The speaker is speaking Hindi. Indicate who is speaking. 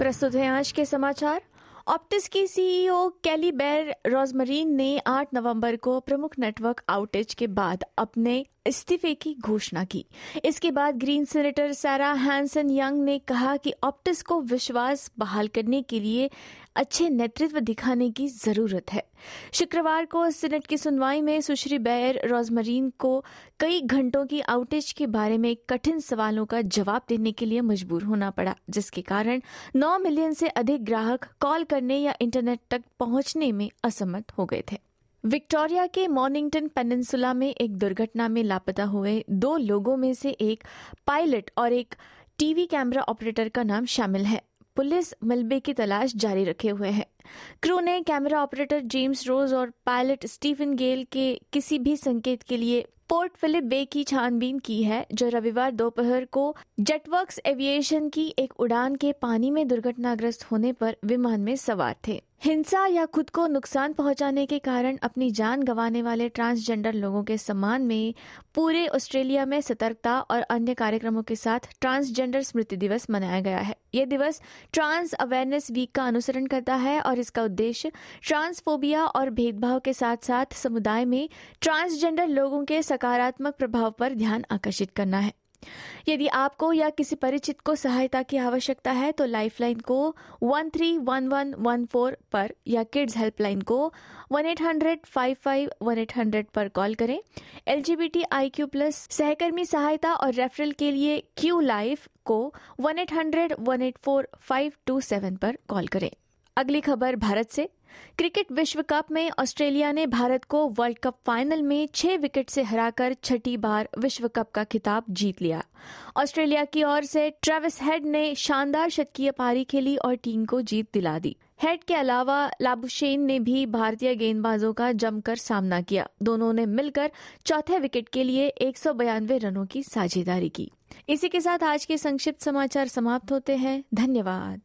Speaker 1: प्रस्तुत है आज के समाचार। ऑप्टिस की सीईओ कैली बेर रोजमरीन ने 8 नवंबर को प्रमुख नेटवर्क आउटेज के बाद अपने इस्तीफे की घोषणा की। इसके बाद Green senator Sarah Hanson Young ने कहा कि ऑप्टिस को विश्वास बहाल करने के लिए अच्छे नेतृत्व दिखाने की ज़रूरत है। शुक्रवार को सीनेट की सुनवाई में सुश्री बैर, रोजमरीन को कई घंटों की आउटेज के बारे में कठिन सवालों का जवाब देने के लिए मजबूर होना पड़ा, जिसके कारण 9 मिलियन से अधिक ग्राहक कॉल करने या इंटरनेट तक पहुँचने में असमर्थ हो गए थे। विक्टोरिया के मॉर्निंगटन पेनिनसुला में एक दुर्घटना में लापता हुए दो लोगों में से एक पायलट और एक टीवी कैमरा ऑपरेटर का नाम शामिल है। पुलिस मलबे की तलाश जारी रखे हुए है। क्रू ने कैमरा ऑपरेटर जेम्स रोज और पायलट स्टीफन गेल के किसी भी संकेत के लिए पोर्ट फिलिप बे की छानबीन की है, जो रविवार दोपहर को जेटवर्क्स एविएशन की एक उड़ान के पानी में दुर्घटनाग्रस्त होने पर विमान में सवार थे। हिंसा या खुद को नुकसान पहुँचाने के कारण अपनी जान गंवाने वाले ट्रांसजेंडर लोगों के सम्मान में पूरे ऑस्ट्रेलिया में सतर्कता और अन्य कार्यक्रमों के साथ ट्रांसजेंडर स्मृति दिवस मनाया गया है। यह दिवस ट्रांस अवेयरनेस वीक का अनुसरण करता है और इसका उद्देश्य ट्रांसफोबिया और भेदभाव के साथ साथ समुदाय में ट्रांसजेंडर लोगों के सकारात्मक प्रभाव पर ध्यान आकर्षित करना है। यदि आपको या किसी परिचित को सहायता की आवश्यकता है तो लाइफलाइन को one three one one one four पर या किड्स हेल्पलाइन को one eight hundred five five one eight hundred पर कॉल करें। L G B T I Q plus सहकर्मी सहायता और रेफरल के लिए क्यू लाइफ को one eight hundred one eight four five two seven पर कॉल करें। अगली खबर भारत से। क्रिकेट विश्व कप में ऑस्ट्रेलिया ने भारत को वर्ल्ड कप फाइनल में छह विकेट से हराकर छठी बार विश्व कप का खिताब जीत लिया। ऑस्ट्रेलिया की ओर से ट्रेविस हेड ने शानदार शतकीय पारी खेली और टीम को जीत दिला दी। हेड के अलावा लाबुशेन ने भी भारतीय गेंदबाजों का जमकर सामना किया। दोनों ने मिलकर चौथे विकेट के लिए एक रनों की साझेदारी की। इसी के साथ आज के संक्षिप्त समाचार समाप्त होते हैं। धन्यवाद।